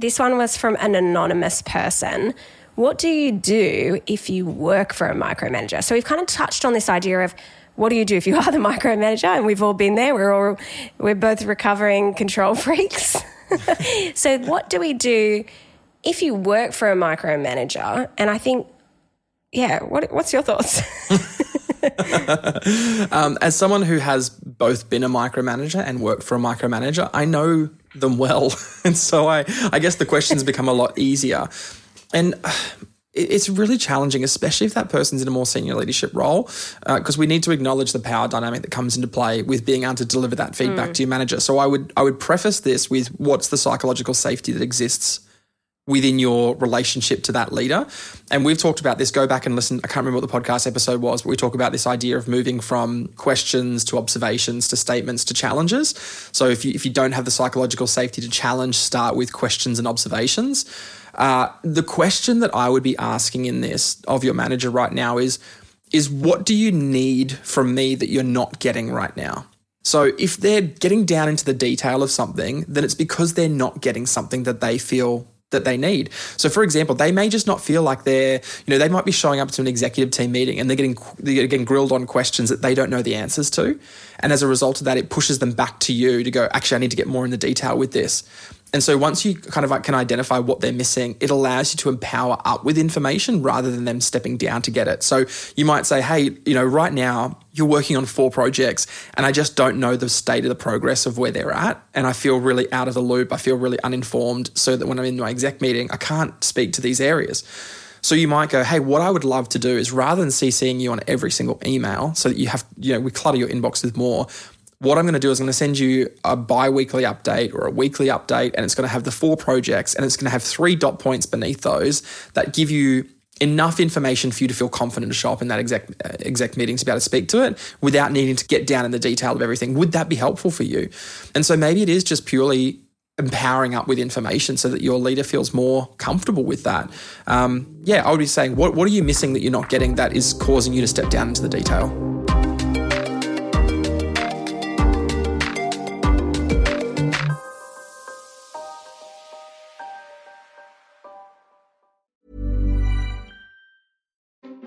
this one was from an anonymous person. What do you do if you work for a micromanager? So we've kind of touched on this idea of what do you do if you are the micromanager? And we've all been there. We're all we're both recovering control freaks. so what do we do if you work for a micromanager? And I think, yeah, what, what's your thoughts? um, as someone who has both been a micromanager and worked for a micromanager, I know them well, and so I I guess the questions become a lot easier. And uh, it's really challenging, especially if that person's in a more senior leadership role, because uh, we need to acknowledge the power dynamic that comes into play with being able to deliver that feedback mm. to your manager. So I would I would preface this with what's the psychological safety that exists within your relationship to that leader. And we've talked about this. Go back and listen. I can't remember what the podcast episode was, but we talk about this idea of moving from questions to observations to statements to challenges. So if you if you don't have the psychological safety to challenge, start with questions and observations. Uh, the question that I would be asking in this of your manager right now is, is what do you need from me that you're not getting right now? So if they're getting down into the detail of something, then it's because they're not getting something that they feel that they need. So, for example, they may just not feel like they're, you know, they might be showing up to an executive team meeting and they're getting they're getting grilled on questions that they don't know the answers to, and as a result of that, it pushes them back to you to go. Actually, I need to get more in the detail with this. And so once you kind of like can identify what they're missing, it allows you to empower up with information rather than them stepping down to get it. So you might say, hey, you know, right now you're working on four projects and I just don't know the state of the progress of where they're at. And I feel really out of the loop. I feel really uninformed so that when I'm in my exec meeting, I can't speak to these areas. So you might go, hey, what I would love to do is rather than CCing you on every single email so that you have, you know, we clutter your inbox with more, what I'm going to do is I'm going to send you a bi weekly update or a weekly update, and it's going to have the four projects and it's going to have three dot points beneath those that give you enough information for you to feel confident to show up in that exec, uh, exec meeting to be able to speak to it without needing to get down in the detail of everything. Would that be helpful for you? And so maybe it is just purely empowering up with information so that your leader feels more comfortable with that. Um, yeah, I would be saying, what, what are you missing that you're not getting that is causing you to step down into the detail?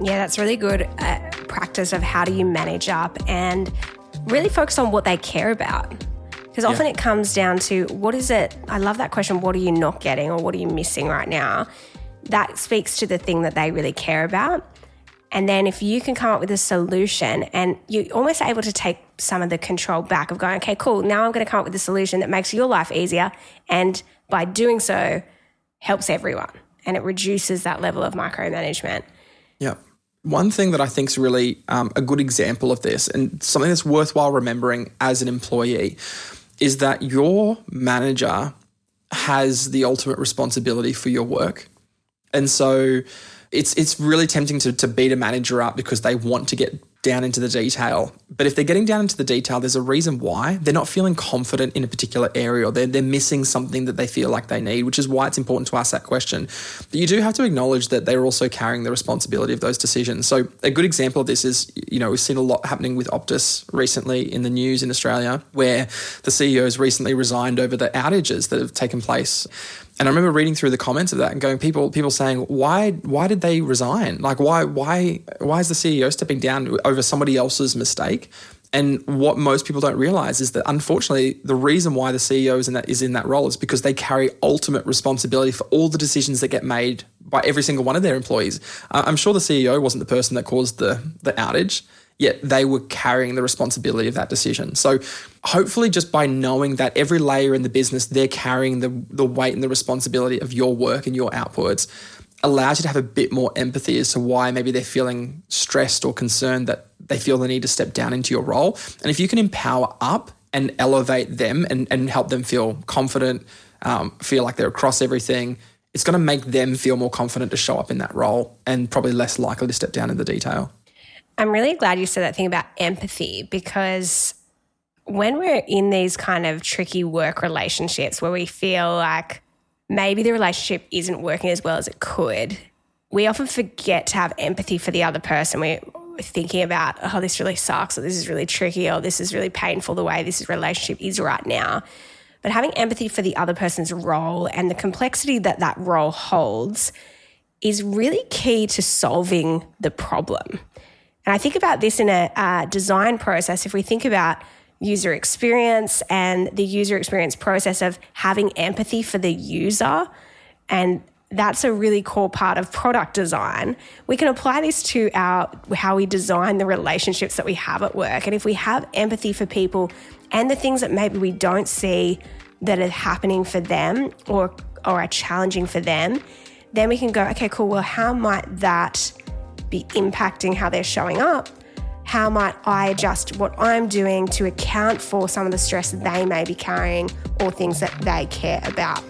Yeah, that's really good uh, practice of how do you manage up and really focus on what they care about. Because often yeah. it comes down to what is it? I love that question. What are you not getting or what are you missing right now? That speaks to the thing that they really care about. And then if you can come up with a solution and you're almost able to take some of the control back of going, okay, cool, now I'm going to come up with a solution that makes your life easier. And by doing so, helps everyone and it reduces that level of micromanagement. Yeah. One thing that I think is really um, a good example of this and something that's worthwhile remembering as an employee is that your manager has the ultimate responsibility for your work. And so it's it's really tempting to, to beat a manager up because they want to get down into the detail. But if they're getting down into the detail, there's a reason why. They're not feeling confident in a particular area or they're, they're missing something that they feel like they need, which is why it's important to ask that question. But you do have to acknowledge that they're also carrying the responsibility of those decisions. So a good example of this is, you know, we've seen a lot happening with Optus recently in the news in Australia, where the CEO has recently resigned over the outages that have taken place. And I remember reading through the comments of that and going, people, people saying, why, why did they resign? Like, why, why, why is the CEO stepping down over somebody else's mistake? And what most people don't realize is that unfortunately, the reason why the CEO is in that is in that role is because they carry ultimate responsibility for all the decisions that get made by every single one of their employees. Uh, I'm sure the CEO wasn't the person that caused the the outage yet they were carrying the responsibility of that decision. So hopefully just by knowing that every layer in the business, they're carrying the, the weight and the responsibility of your work and your outputs allows you to have a bit more empathy as to why maybe they're feeling stressed or concerned that they feel the need to step down into your role. And if you can empower up and elevate them and, and help them feel confident, um, feel like they're across everything, it's going to make them feel more confident to show up in that role and probably less likely to step down in the detail. I'm really glad you said that thing about empathy because when we're in these kind of tricky work relationships where we feel like maybe the relationship isn't working as well as it could, we often forget to have empathy for the other person. We're thinking about, oh, this really sucks, or this is really tricky, or this is really painful the way this relationship is right now. But having empathy for the other person's role and the complexity that that role holds is really key to solving the problem. And I think about this in a uh, design process. If we think about user experience and the user experience process of having empathy for the user, and that's a really core part of product design. We can apply this to our how we design the relationships that we have at work. And if we have empathy for people and the things that maybe we don't see that are happening for them or or are challenging for them, then we can go, okay, cool. Well, how might that be impacting how they're showing up, how might I adjust what I'm doing to account for some of the stress they may be carrying or things that they care about?